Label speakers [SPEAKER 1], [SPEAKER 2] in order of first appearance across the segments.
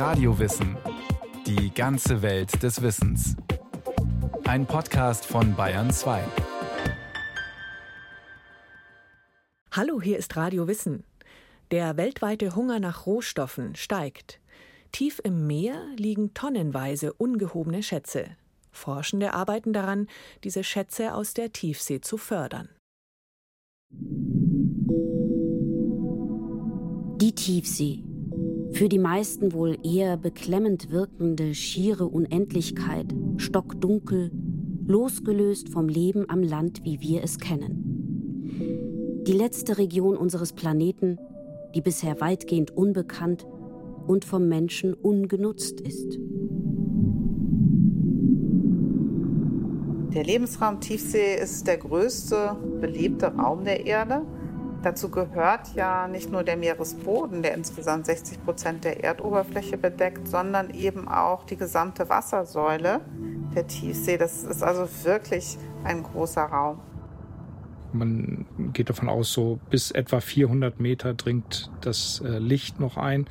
[SPEAKER 1] Radiowissen. Die ganze Welt des Wissens. Ein Podcast von Bayern 2.
[SPEAKER 2] Hallo, hier ist Radio Wissen. Der weltweite Hunger nach Rohstoffen steigt. Tief im Meer liegen tonnenweise ungehobene Schätze. Forschende arbeiten daran, diese Schätze aus der Tiefsee zu fördern.
[SPEAKER 3] Die Tiefsee. Für die meisten wohl eher beklemmend wirkende schiere Unendlichkeit, stockdunkel, losgelöst vom Leben am Land, wie wir es kennen. Die letzte Region unseres Planeten, die bisher weitgehend unbekannt und vom Menschen ungenutzt ist.
[SPEAKER 4] Der Lebensraum Tiefsee ist der größte belebte Raum der Erde. Dazu gehört ja nicht nur der Meeresboden, der insgesamt 60 Prozent der Erdoberfläche bedeckt, sondern eben auch die gesamte Wassersäule der Tiefsee. Das ist also wirklich ein großer Raum.
[SPEAKER 5] Man geht davon aus, so bis etwa 400 Meter dringt das äh, Licht noch ein.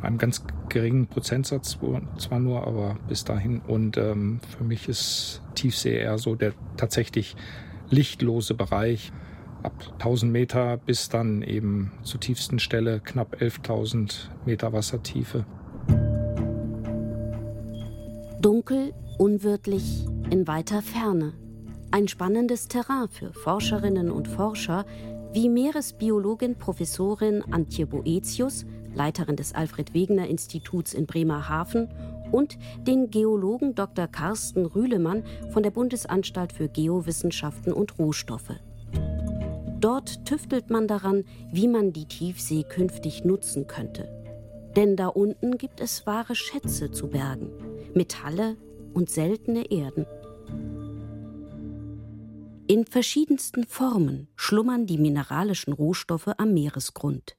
[SPEAKER 5] Einem ganz geringen Prozentsatz zwar nur, aber bis dahin. Und ähm, für mich ist Tiefsee eher so der tatsächlich lichtlose Bereich ab 1000 Meter bis dann eben zur tiefsten Stelle knapp 11.000 Meter Wassertiefe.
[SPEAKER 3] Dunkel, unwirtlich, in weiter Ferne. Ein spannendes Terrain für Forscherinnen und Forscher, wie Meeresbiologin Professorin Antje Boetius, Leiterin des Alfred Wegener Instituts in Bremerhaven, und den Geologen Dr. Carsten Rühlemann von der Bundesanstalt für Geowissenschaften und Rohstoffe. Dort tüftelt man daran, wie man die Tiefsee künftig nutzen könnte. Denn da unten gibt es wahre Schätze zu bergen, Metalle und seltene Erden. In verschiedensten Formen schlummern die mineralischen Rohstoffe am Meeresgrund.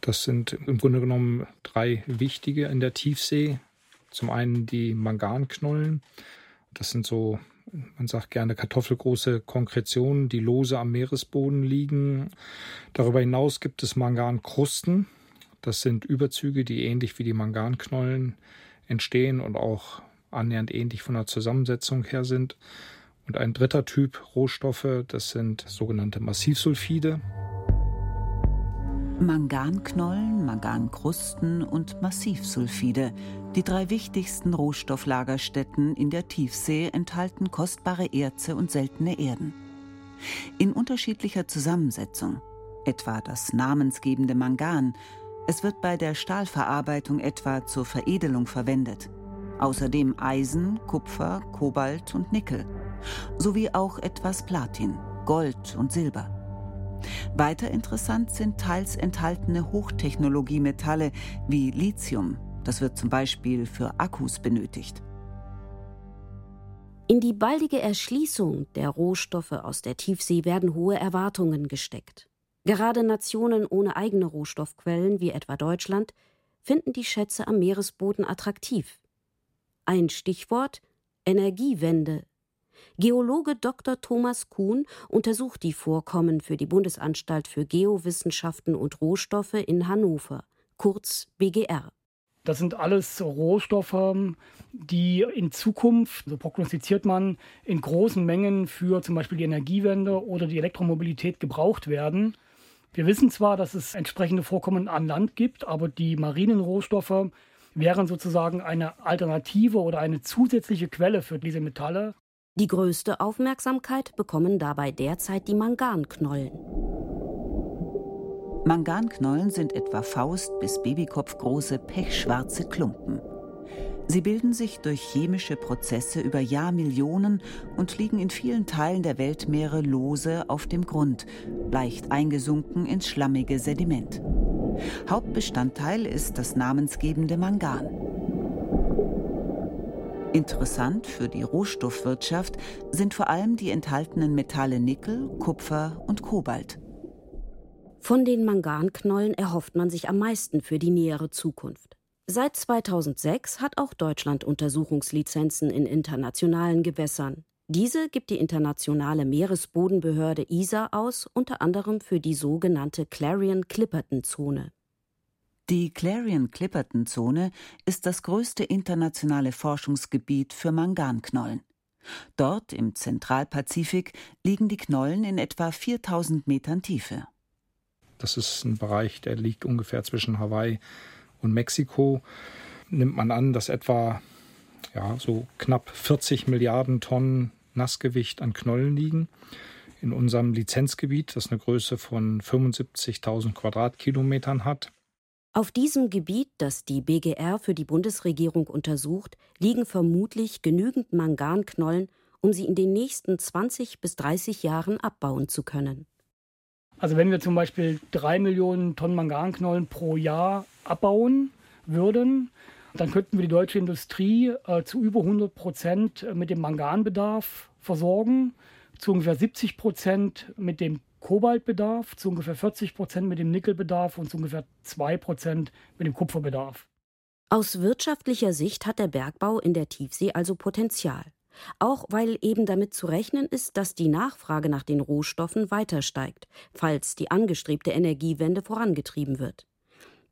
[SPEAKER 5] Das sind im Grunde genommen drei wichtige in der Tiefsee. Zum einen die Manganknollen. Das sind so man sagt gerne kartoffelgroße Konkretionen, die lose am Meeresboden liegen. Darüber hinaus gibt es Mangankrusten. Das sind Überzüge, die ähnlich wie die Manganknollen entstehen und auch annähernd ähnlich von der Zusammensetzung her sind. Und ein dritter Typ Rohstoffe, das sind sogenannte Massivsulfide.
[SPEAKER 6] Manganknollen, Mangankrusten und Massivsulfide, die drei wichtigsten Rohstofflagerstätten in der Tiefsee, enthalten kostbare Erze und seltene Erden. In unterschiedlicher Zusammensetzung, etwa das namensgebende Mangan, es wird bei der Stahlverarbeitung etwa zur Veredelung verwendet. Außerdem Eisen, Kupfer, Kobalt und Nickel. Sowie auch etwas Platin, Gold und Silber. Weiter interessant sind teils enthaltene Hochtechnologiemetalle wie Lithium. Das wird zum Beispiel für Akkus benötigt.
[SPEAKER 3] In die baldige Erschließung der Rohstoffe aus der Tiefsee werden hohe Erwartungen gesteckt. Gerade Nationen ohne eigene Rohstoffquellen wie etwa Deutschland finden die Schätze am Meeresboden attraktiv. Ein Stichwort Energiewende Geologe Dr. Thomas Kuhn untersucht die Vorkommen für die Bundesanstalt für Geowissenschaften und Rohstoffe in Hannover, kurz BGR.
[SPEAKER 7] Das sind alles Rohstoffe, die in Zukunft, so prognostiziert man, in großen Mengen für zum Beispiel die Energiewende oder die Elektromobilität gebraucht werden. Wir wissen zwar, dass es entsprechende Vorkommen an Land gibt, aber die marinen Rohstoffe wären sozusagen eine Alternative oder eine zusätzliche Quelle für diese Metalle.
[SPEAKER 3] Die größte Aufmerksamkeit bekommen dabei derzeit die Manganknollen.
[SPEAKER 6] Manganknollen sind etwa Faust- bis Babykopf große pechschwarze Klumpen. Sie bilden sich durch chemische Prozesse über Jahrmillionen und liegen in vielen Teilen der Weltmeere lose auf dem Grund, leicht eingesunken ins schlammige Sediment. Hauptbestandteil ist das namensgebende Mangan. Interessant für die Rohstoffwirtschaft sind vor allem die enthaltenen Metalle Nickel, Kupfer und Kobalt.
[SPEAKER 3] Von den Manganknollen erhofft man sich am meisten für die nähere Zukunft. Seit 2006 hat auch Deutschland Untersuchungslizenzen in internationalen Gewässern. Diese gibt die internationale Meeresbodenbehörde ISA aus, unter anderem für die sogenannte Clarion-Clipperton-Zone.
[SPEAKER 6] Die Clarion-Clipperton-Zone ist das größte internationale Forschungsgebiet für Manganknollen. Dort im Zentralpazifik liegen die Knollen in etwa 4000 Metern Tiefe.
[SPEAKER 5] Das ist ein Bereich, der liegt ungefähr zwischen Hawaii und Mexiko. Nimmt man an, dass etwa ja, so knapp 40 Milliarden Tonnen Nassgewicht an Knollen liegen. In unserem Lizenzgebiet, das eine Größe von 75.000 Quadratkilometern hat,
[SPEAKER 3] auf diesem Gebiet, das die BGR für die Bundesregierung untersucht, liegen vermutlich genügend Manganknollen, um sie in den nächsten 20 bis 30 Jahren abbauen zu können.
[SPEAKER 7] Also wenn wir zum Beispiel drei Millionen Tonnen Manganknollen pro Jahr abbauen würden, dann könnten wir die deutsche Industrie äh, zu über 100 Prozent mit dem Manganbedarf versorgen, zu ungefähr 70 Prozent mit dem Kobaltbedarf, zu ungefähr 40 Prozent mit dem Nickelbedarf und zu ungefähr 2 Prozent mit dem Kupferbedarf.
[SPEAKER 3] Aus wirtschaftlicher Sicht hat der Bergbau in der Tiefsee also Potenzial. Auch weil eben damit zu rechnen ist, dass die Nachfrage nach den Rohstoffen weiter steigt, falls die angestrebte Energiewende vorangetrieben wird.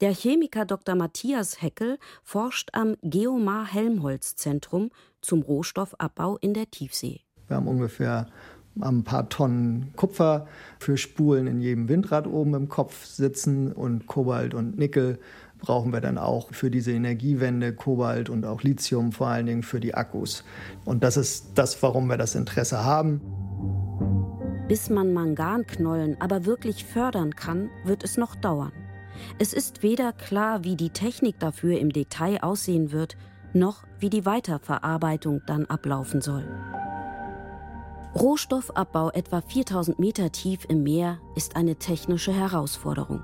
[SPEAKER 3] Der Chemiker Dr. Matthias Heckel forscht am Geomar Helmholtz Zentrum zum Rohstoffabbau in der Tiefsee.
[SPEAKER 8] Wir haben ungefähr ein paar Tonnen Kupfer für Spulen in jedem Windrad oben im Kopf sitzen und Kobalt und Nickel brauchen wir dann auch für diese Energiewende, Kobalt und auch Lithium vor allen Dingen für die Akkus. Und das ist das, warum wir das Interesse haben.
[SPEAKER 3] Bis man Manganknollen aber wirklich fördern kann, wird es noch dauern. Es ist weder klar, wie die Technik dafür im Detail aussehen wird, noch wie die Weiterverarbeitung dann ablaufen soll. Rohstoffabbau etwa 4000 Meter tief im Meer ist eine technische Herausforderung.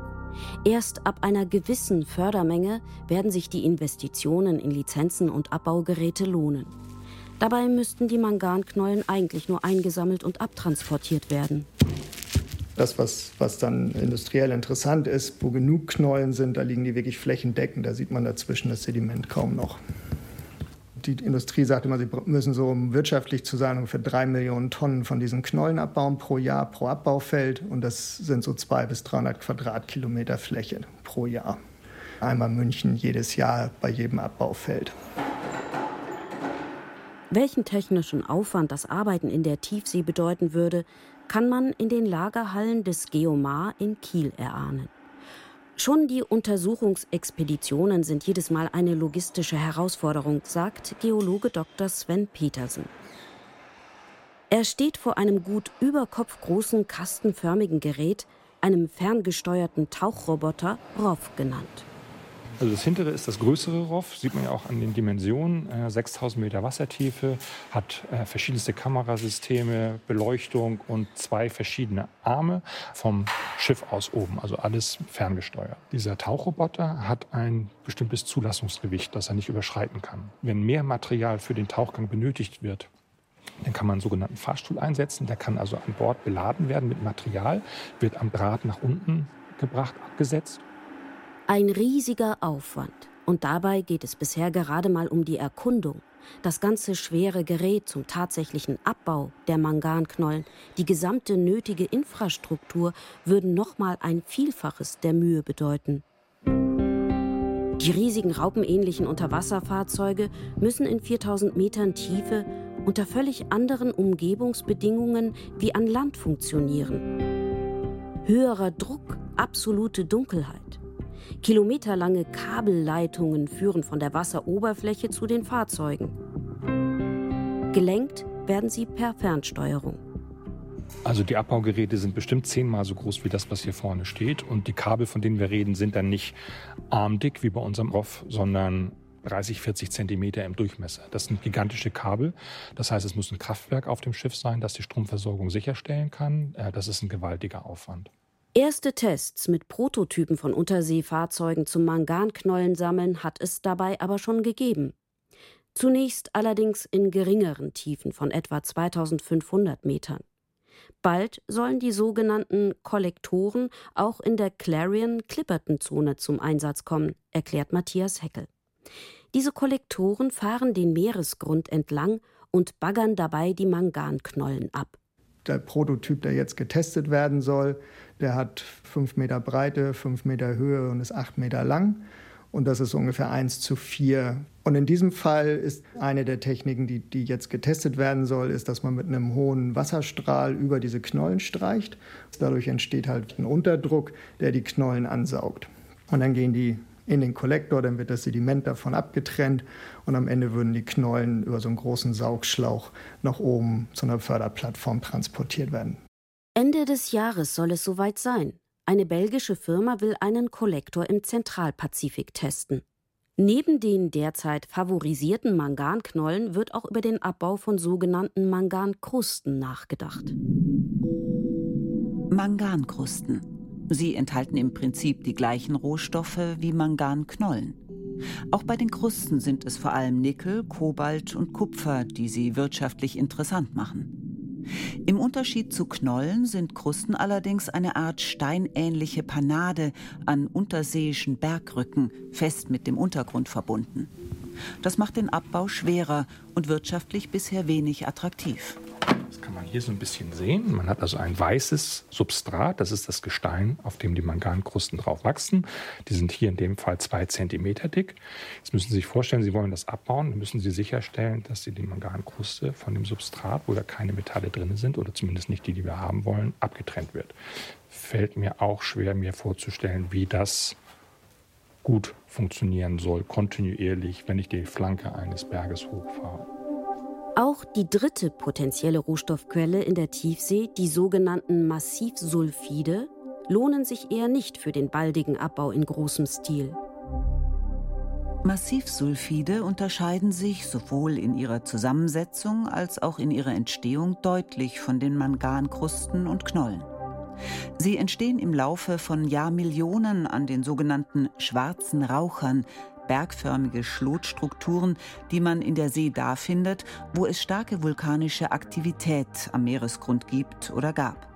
[SPEAKER 3] Erst ab einer gewissen Fördermenge werden sich die Investitionen in Lizenzen und Abbaugeräte lohnen. Dabei müssten die Manganknollen eigentlich nur eingesammelt und abtransportiert werden.
[SPEAKER 8] Das, was, was dann industriell interessant ist, wo genug Knollen sind, da liegen die wirklich flächendeckend. Da sieht man dazwischen das Sediment kaum noch die Industrie sagt immer, sie müssen so, um wirtschaftlich zu sein, ungefähr drei Millionen Tonnen von diesen Knollen abbauen pro Jahr, pro Abbaufeld. Und das sind so zwei bis 300 Quadratkilometer Fläche pro Jahr. Einmal München jedes Jahr bei jedem Abbaufeld.
[SPEAKER 3] Welchen technischen Aufwand das Arbeiten in der Tiefsee bedeuten würde, kann man in den Lagerhallen des Geomar in Kiel erahnen. Schon die Untersuchungsexpeditionen sind jedes Mal eine logistische Herausforderung, sagt Geologe Dr. Sven Petersen. Er steht vor einem gut überkopfgroßen kastenförmigen Gerät, einem ferngesteuerten Tauchroboter ROV genannt.
[SPEAKER 5] Also das hintere ist das größere Roff, sieht man ja auch an den Dimensionen. Äh, 6000 Meter Wassertiefe, hat äh, verschiedenste Kamerasysteme, Beleuchtung und zwei verschiedene Arme vom Schiff aus oben, also alles ferngesteuert. Dieser Tauchroboter hat ein bestimmtes Zulassungsgewicht, das er nicht überschreiten kann. Wenn mehr Material für den Tauchgang benötigt wird, dann kann man einen sogenannten Fahrstuhl einsetzen. Der kann also an Bord beladen werden mit Material, wird am Draht nach unten gebracht, abgesetzt
[SPEAKER 3] ein riesiger Aufwand. Und dabei geht es bisher gerade mal um die Erkundung. Das ganze schwere Gerät zum tatsächlichen Abbau der Manganknollen, die gesamte nötige Infrastruktur würden nochmal ein Vielfaches der Mühe bedeuten. Die riesigen raupenähnlichen Unterwasserfahrzeuge müssen in 4000 Metern Tiefe unter völlig anderen Umgebungsbedingungen wie an Land funktionieren. Höherer Druck, absolute Dunkelheit. Kilometerlange Kabelleitungen führen von der Wasseroberfläche zu den Fahrzeugen. Gelenkt werden sie per Fernsteuerung.
[SPEAKER 5] Also die Abbaugeräte sind bestimmt zehnmal so groß wie das, was hier vorne steht. Und die Kabel, von denen wir reden, sind dann nicht armdick wie bei unserem ROF, sondern 30, 40 Zentimeter im Durchmesser. Das sind gigantische Kabel. Das heißt, es muss ein Kraftwerk auf dem Schiff sein, das die Stromversorgung sicherstellen kann. Äh, das ist ein gewaltiger Aufwand.
[SPEAKER 3] Erste Tests mit Prototypen von Unterseefahrzeugen zum Manganknollen sammeln hat es dabei aber schon gegeben. Zunächst allerdings in geringeren Tiefen von etwa 2500 Metern. Bald sollen die sogenannten Kollektoren auch in der Clarion-Clipperton-Zone zum Einsatz kommen, erklärt Matthias Heckel. Diese Kollektoren fahren den Meeresgrund entlang und baggern dabei die Manganknollen ab.
[SPEAKER 8] Der Prototyp, der jetzt getestet werden soll, Der hat fünf Meter Breite, fünf Meter Höhe und ist acht Meter lang. Und das ist ungefähr 1 zu 4. Und in diesem Fall ist eine der Techniken, die, die jetzt getestet werden soll, ist, dass man mit einem hohen Wasserstrahl über diese Knollen streicht. Dadurch entsteht halt ein Unterdruck, der die Knollen ansaugt. Und dann gehen die in den Kollektor, dann wird das Sediment davon abgetrennt und am Ende würden die Knollen über so einen großen Saugschlauch nach oben zu einer Förderplattform transportiert werden.
[SPEAKER 3] Ende des Jahres soll es soweit sein. Eine belgische Firma will einen Kollektor im Zentralpazifik testen. Neben den derzeit favorisierten Manganknollen wird auch über den Abbau von sogenannten Mangankrusten nachgedacht.
[SPEAKER 6] Mangankrusten. Sie enthalten im Prinzip die gleichen Rohstoffe wie Manganknollen. Auch bei den Krusten sind es vor allem Nickel, Kobalt und Kupfer, die sie wirtschaftlich interessant machen. Im Unterschied zu Knollen sind Krusten allerdings eine Art steinähnliche Panade an unterseeischen Bergrücken, fest mit dem Untergrund verbunden. Das macht den Abbau schwerer und wirtschaftlich bisher wenig attraktiv
[SPEAKER 5] kann man hier so ein bisschen sehen. Man hat also ein weißes Substrat, das ist das Gestein, auf dem die Mangankrusten drauf wachsen. Die sind hier in dem Fall zwei Zentimeter dick. Jetzt müssen Sie sich vorstellen, Sie wollen das abbauen, dann müssen Sie sicherstellen, dass Sie die Mangankruste von dem Substrat, wo da keine Metalle drin sind, oder zumindest nicht die, die wir haben wollen, abgetrennt wird. Fällt mir auch schwer, mir vorzustellen, wie das gut funktionieren soll, kontinuierlich, wenn ich die Flanke eines Berges hochfahre.
[SPEAKER 3] Auch die dritte potenzielle Rohstoffquelle in der Tiefsee, die sogenannten Massivsulfide, lohnen sich eher nicht für den baldigen Abbau in großem Stil.
[SPEAKER 6] Massivsulfide unterscheiden sich sowohl in ihrer Zusammensetzung als auch in ihrer Entstehung deutlich von den Mangankrusten und Knollen. Sie entstehen im Laufe von Jahrmillionen an den sogenannten schwarzen Rauchern, bergförmige Schlotstrukturen, die man in der See da findet, wo es starke vulkanische Aktivität am Meeresgrund gibt oder gab.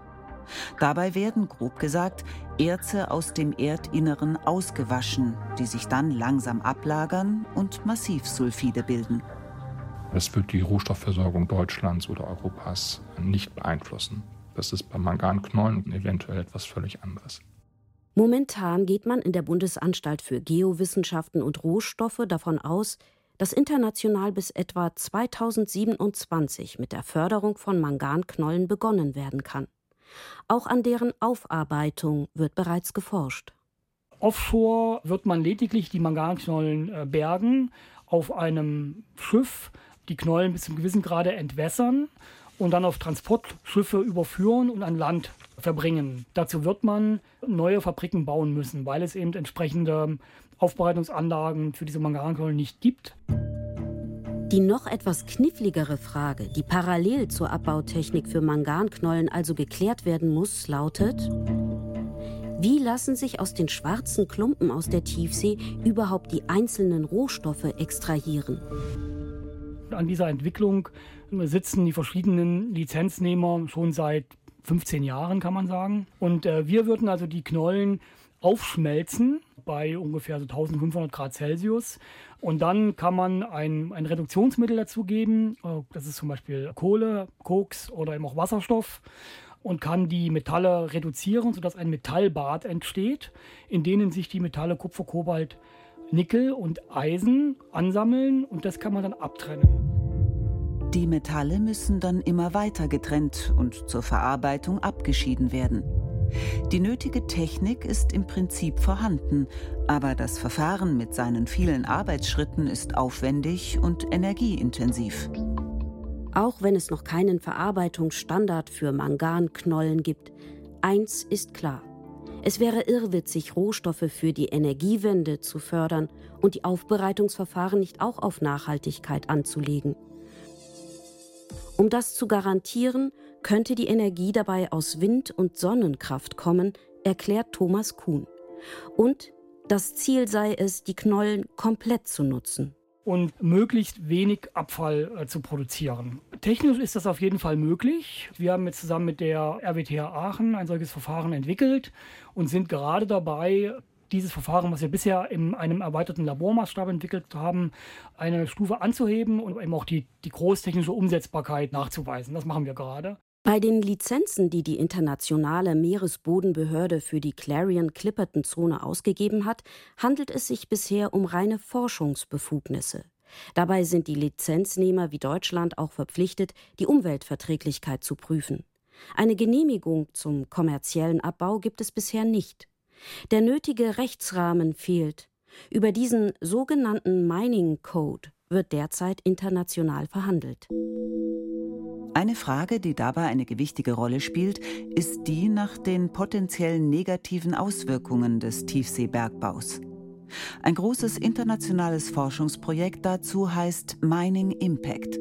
[SPEAKER 6] Dabei werden, grob gesagt, Erze aus dem Erdinneren ausgewaschen, die sich dann langsam ablagern und Massivsulfide bilden.
[SPEAKER 5] Das wird die Rohstoffversorgung Deutschlands oder Europas nicht beeinflussen. Das ist bei Manganknollen eventuell etwas völlig anderes.
[SPEAKER 3] Momentan geht man in der Bundesanstalt für Geowissenschaften und Rohstoffe davon aus, dass international bis etwa 2027 mit der Förderung von Manganknollen begonnen werden kann. Auch an deren Aufarbeitung wird bereits geforscht.
[SPEAKER 7] Offshore wird man lediglich die Manganknollen äh, bergen, auf einem Schiff die Knollen bis zum gewissen Grade entwässern und dann auf Transportschiffe überführen und an Land verbringen. Dazu wird man neue Fabriken bauen müssen, weil es eben entsprechende Aufbereitungsanlagen für diese Manganknollen nicht gibt.
[SPEAKER 3] Die noch etwas kniffligere Frage, die parallel zur Abbautechnik für Manganknollen also geklärt werden muss, lautet, wie lassen sich aus den schwarzen Klumpen aus der Tiefsee überhaupt die einzelnen Rohstoffe extrahieren?
[SPEAKER 7] An dieser Entwicklung sitzen die verschiedenen Lizenznehmer schon seit 15 Jahren, kann man sagen. Und äh, wir würden also die Knollen aufschmelzen bei ungefähr so 1500 Grad Celsius. Und dann kann man ein, ein Reduktionsmittel dazugeben. Äh, das ist zum Beispiel Kohle, Koks oder eben auch Wasserstoff. Und kann die Metalle reduzieren, sodass ein Metallbad entsteht, in denen sich die Metalle Kupfer, Kobalt, Nickel und Eisen ansammeln. Und das kann man dann abtrennen.
[SPEAKER 6] Die Metalle müssen dann immer weiter getrennt und zur Verarbeitung abgeschieden werden. Die nötige Technik ist im Prinzip vorhanden, aber das Verfahren mit seinen vielen Arbeitsschritten ist aufwendig und energieintensiv.
[SPEAKER 3] Auch wenn es noch keinen Verarbeitungsstandard für Manganknollen gibt, eins ist klar. Es wäre irrwitzig, Rohstoffe für die Energiewende zu fördern und die Aufbereitungsverfahren nicht auch auf Nachhaltigkeit anzulegen. Um das zu garantieren, könnte die Energie dabei aus Wind- und Sonnenkraft kommen, erklärt Thomas Kuhn. Und das Ziel sei es, die Knollen komplett zu nutzen.
[SPEAKER 7] Und möglichst wenig Abfall äh, zu produzieren. Technisch ist das auf jeden Fall möglich. Wir haben jetzt zusammen mit der RWTH Aachen ein solches Verfahren entwickelt und sind gerade dabei, dieses Verfahren, was wir bisher in einem erweiterten Labormaßstab entwickelt haben, eine Stufe anzuheben und eben auch die, die großtechnische Umsetzbarkeit nachzuweisen. Das machen wir gerade.
[SPEAKER 3] Bei den Lizenzen, die die internationale Meeresbodenbehörde für die Clarion-Clipperton-Zone ausgegeben hat, handelt es sich bisher um reine Forschungsbefugnisse. Dabei sind die Lizenznehmer wie Deutschland auch verpflichtet, die Umweltverträglichkeit zu prüfen. Eine Genehmigung zum kommerziellen Abbau gibt es bisher nicht. Der nötige Rechtsrahmen fehlt. Über diesen sogenannten Mining Code wird derzeit international verhandelt.
[SPEAKER 6] Eine Frage, die dabei eine gewichtige Rolle spielt, ist die nach den potenziellen negativen Auswirkungen des Tiefseebergbaus. Ein großes internationales Forschungsprojekt dazu heißt Mining Impact.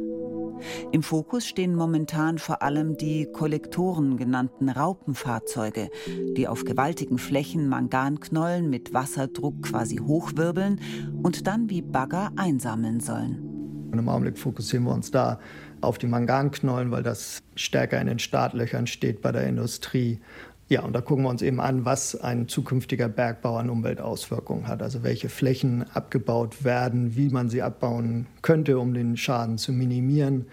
[SPEAKER 6] Im Fokus stehen momentan vor allem die Kollektoren genannten Raupenfahrzeuge, die auf gewaltigen Flächen Manganknollen mit Wasserdruck quasi hochwirbeln und dann wie Bagger einsammeln sollen.
[SPEAKER 8] Im Augenblick fokussieren wir uns da auf die Manganknollen, weil das stärker in den Startlöchern steht bei der Industrie. Ja, und da gucken wir uns eben an, was ein zukünftiger Bergbau an Umweltauswirkungen hat. Also welche Flächen abgebaut werden, wie man sie abbauen könnte, um den Schaden zu minimieren,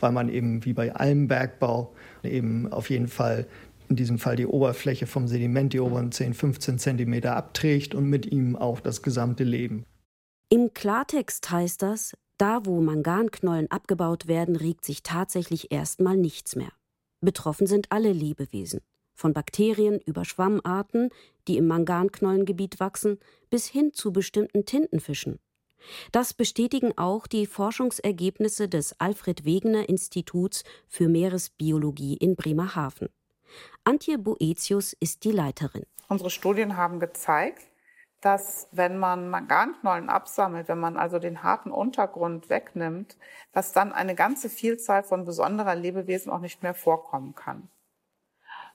[SPEAKER 8] weil man eben wie bei allem Bergbau eben auf jeden Fall in diesem Fall die Oberfläche vom Sediment, die oberen 10, 15 Zentimeter abträgt und mit ihm auch das gesamte Leben.
[SPEAKER 3] Im Klartext heißt das, da wo Manganknollen abgebaut werden, regt sich tatsächlich erstmal nichts mehr. Betroffen sind alle Lebewesen von Bakterien über Schwammarten, die im Manganknollengebiet wachsen, bis hin zu bestimmten Tintenfischen. Das bestätigen auch die Forschungsergebnisse des Alfred Wegener Instituts für Meeresbiologie in Bremerhaven. Antje Boetius ist die Leiterin.
[SPEAKER 4] Unsere Studien haben gezeigt, dass wenn man Manganknollen absammelt, wenn man also den harten Untergrund wegnimmt, dass dann eine ganze Vielzahl von besonderer Lebewesen auch nicht mehr vorkommen kann.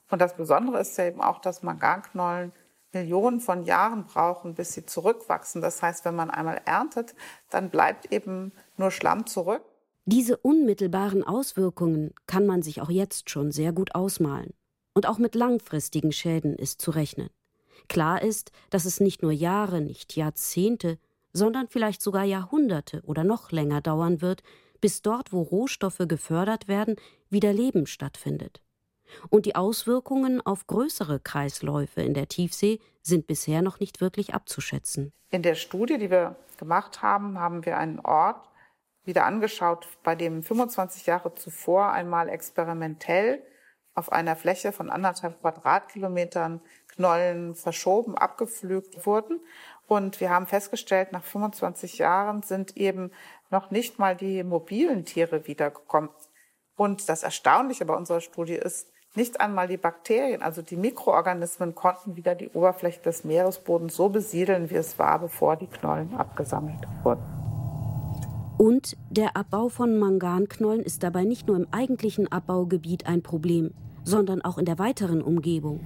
[SPEAKER 4] Und das Besondere ist ja eben auch, dass Manganknollen Millionen von Jahren brauchen, bis sie zurückwachsen. Das heißt, wenn man einmal erntet, dann bleibt eben nur Schlamm zurück.
[SPEAKER 3] Diese unmittelbaren Auswirkungen kann man sich auch jetzt schon sehr gut ausmalen. Und auch mit langfristigen Schäden ist zu rechnen. Klar ist, dass es nicht nur Jahre, nicht Jahrzehnte, sondern vielleicht sogar Jahrhunderte oder noch länger dauern wird, bis dort, wo Rohstoffe gefördert werden, wieder Leben stattfindet. Und die Auswirkungen auf größere Kreisläufe in der Tiefsee sind bisher noch nicht wirklich abzuschätzen.
[SPEAKER 4] In der Studie, die wir gemacht haben, haben wir einen Ort wieder angeschaut, bei dem 25 Jahre zuvor einmal experimentell auf einer Fläche von anderthalb Quadratkilometern Knollen verschoben, abgepflügt wurden. Und wir haben festgestellt, nach 25 Jahren sind eben noch nicht mal die mobilen Tiere wiedergekommen. Und das Erstaunliche bei unserer Studie ist, nicht einmal die Bakterien, also die Mikroorganismen, konnten wieder die Oberfläche des Meeresbodens so besiedeln, wie es war, bevor die Knollen abgesammelt wurden.
[SPEAKER 3] Und der Abbau von Manganknollen ist dabei nicht nur im eigentlichen Abbaugebiet ein Problem, sondern auch in der weiteren Umgebung.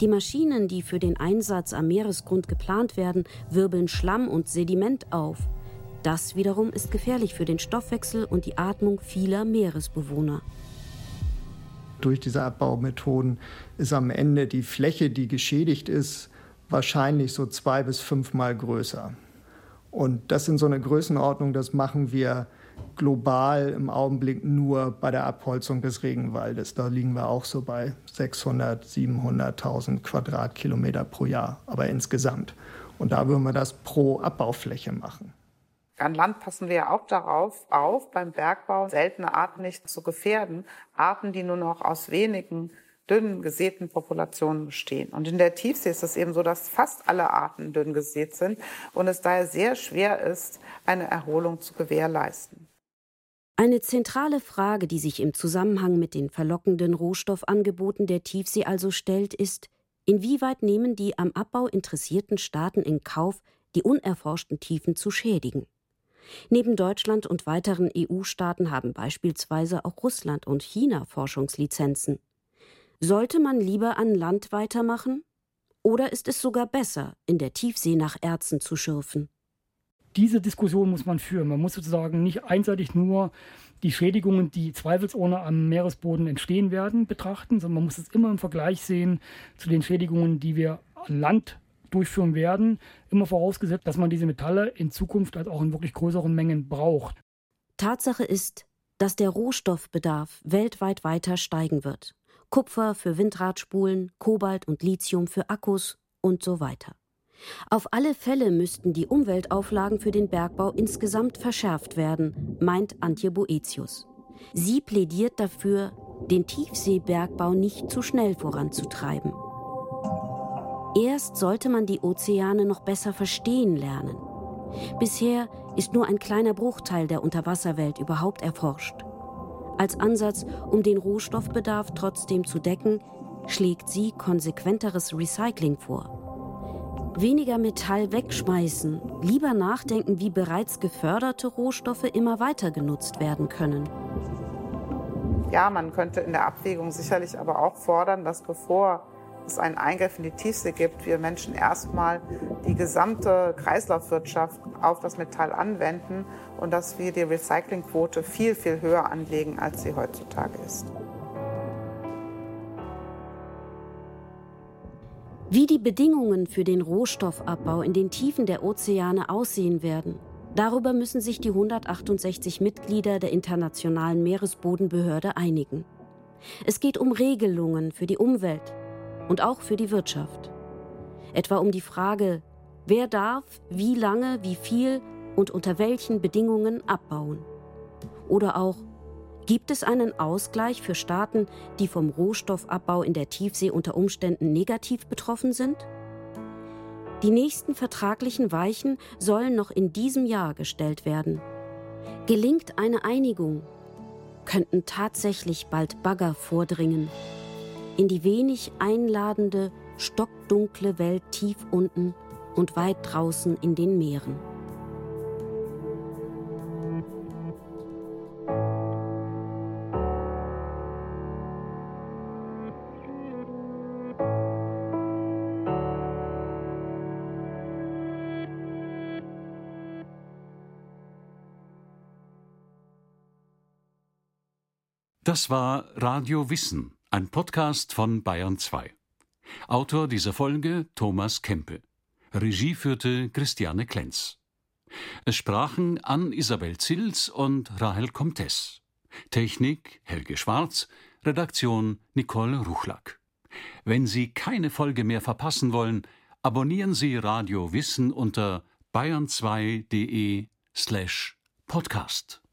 [SPEAKER 3] Die Maschinen, die für den Einsatz am Meeresgrund geplant werden, wirbeln Schlamm und Sediment auf. Das wiederum ist gefährlich für den Stoffwechsel und die Atmung vieler Meeresbewohner
[SPEAKER 8] durch diese Abbaumethoden ist am Ende die Fläche, die geschädigt ist, wahrscheinlich so zwei bis fünfmal größer. Und das sind so eine Größenordnung, das machen wir global im Augenblick nur bei der Abholzung des Regenwaldes. Da liegen wir auch so bei 600, 700.000 Quadratkilometer pro Jahr, aber insgesamt. Und da würden wir das pro Abbaufläche machen.
[SPEAKER 4] An Land passen wir ja auch darauf auf, beim Bergbau seltene Arten nicht zu gefährden. Arten, die nur noch aus wenigen dünn gesäten Populationen bestehen. Und in der Tiefsee ist es eben so, dass fast alle Arten dünn gesät sind und es daher sehr schwer ist, eine Erholung zu gewährleisten.
[SPEAKER 3] Eine zentrale Frage, die sich im Zusammenhang mit den verlockenden Rohstoffangeboten der Tiefsee also stellt, ist, inwieweit nehmen die am Abbau interessierten Staaten in Kauf, die unerforschten Tiefen zu schädigen? Neben Deutschland und weiteren EU-Staaten haben beispielsweise auch Russland und China Forschungslizenzen. Sollte man lieber an Land weitermachen? Oder ist es sogar besser, in der Tiefsee nach Erzen zu schürfen?
[SPEAKER 7] Diese Diskussion muss man führen. Man muss sozusagen nicht einseitig nur die Schädigungen, die zweifelsohne am Meeresboden entstehen werden, betrachten, sondern man muss es immer im Vergleich sehen zu den Schädigungen, die wir an Land durchführen werden, immer vorausgesetzt, dass man diese Metalle in Zukunft halt auch in wirklich größeren Mengen braucht.
[SPEAKER 3] Tatsache ist, dass der Rohstoffbedarf weltweit weiter steigen wird. Kupfer für Windradspulen, Kobalt und Lithium für Akkus und so weiter. Auf alle Fälle müssten die Umweltauflagen für den Bergbau insgesamt verschärft werden, meint Antje Boetius. Sie plädiert dafür, den Tiefseebergbau nicht zu schnell voranzutreiben. Erst sollte man die Ozeane noch besser verstehen lernen. Bisher ist nur ein kleiner Bruchteil der Unterwasserwelt überhaupt erforscht. Als Ansatz, um den Rohstoffbedarf trotzdem zu decken, schlägt sie konsequenteres Recycling vor. Weniger Metall wegschmeißen, lieber nachdenken, wie bereits geförderte Rohstoffe immer weiter genutzt werden können.
[SPEAKER 4] Ja, man könnte in der Abwägung sicherlich aber auch fordern, dass bevor es einen Eingriff in die Tiefsee gibt, wir Menschen erstmal die gesamte Kreislaufwirtschaft auf das Metall anwenden und dass wir die Recyclingquote viel, viel höher anlegen, als sie heutzutage ist.
[SPEAKER 3] Wie die Bedingungen für den Rohstoffabbau in den Tiefen der Ozeane aussehen werden, darüber müssen sich die 168 Mitglieder der Internationalen Meeresbodenbehörde einigen. Es geht um Regelungen für die Umwelt, und auch für die Wirtschaft. Etwa um die Frage, wer darf, wie lange, wie viel und unter welchen Bedingungen abbauen. Oder auch, gibt es einen Ausgleich für Staaten, die vom Rohstoffabbau in der Tiefsee unter Umständen negativ betroffen sind? Die nächsten vertraglichen Weichen sollen noch in diesem Jahr gestellt werden. Gelingt eine Einigung, könnten tatsächlich bald Bagger vordringen in die wenig einladende, stockdunkle Welt tief unten und weit draußen in den Meeren.
[SPEAKER 1] Das war Radio Wissen ein Podcast von Bayern 2. Autor dieser Folge Thomas Kempe. Regie führte Christiane Klenz. Es sprachen Ann Isabel Zils und Rahel Comtes. Technik Helge Schwarz, Redaktion Nicole Ruchlack. Wenn Sie keine Folge mehr verpassen wollen, abonnieren Sie Radio Wissen unter bayern2.de slash podcast.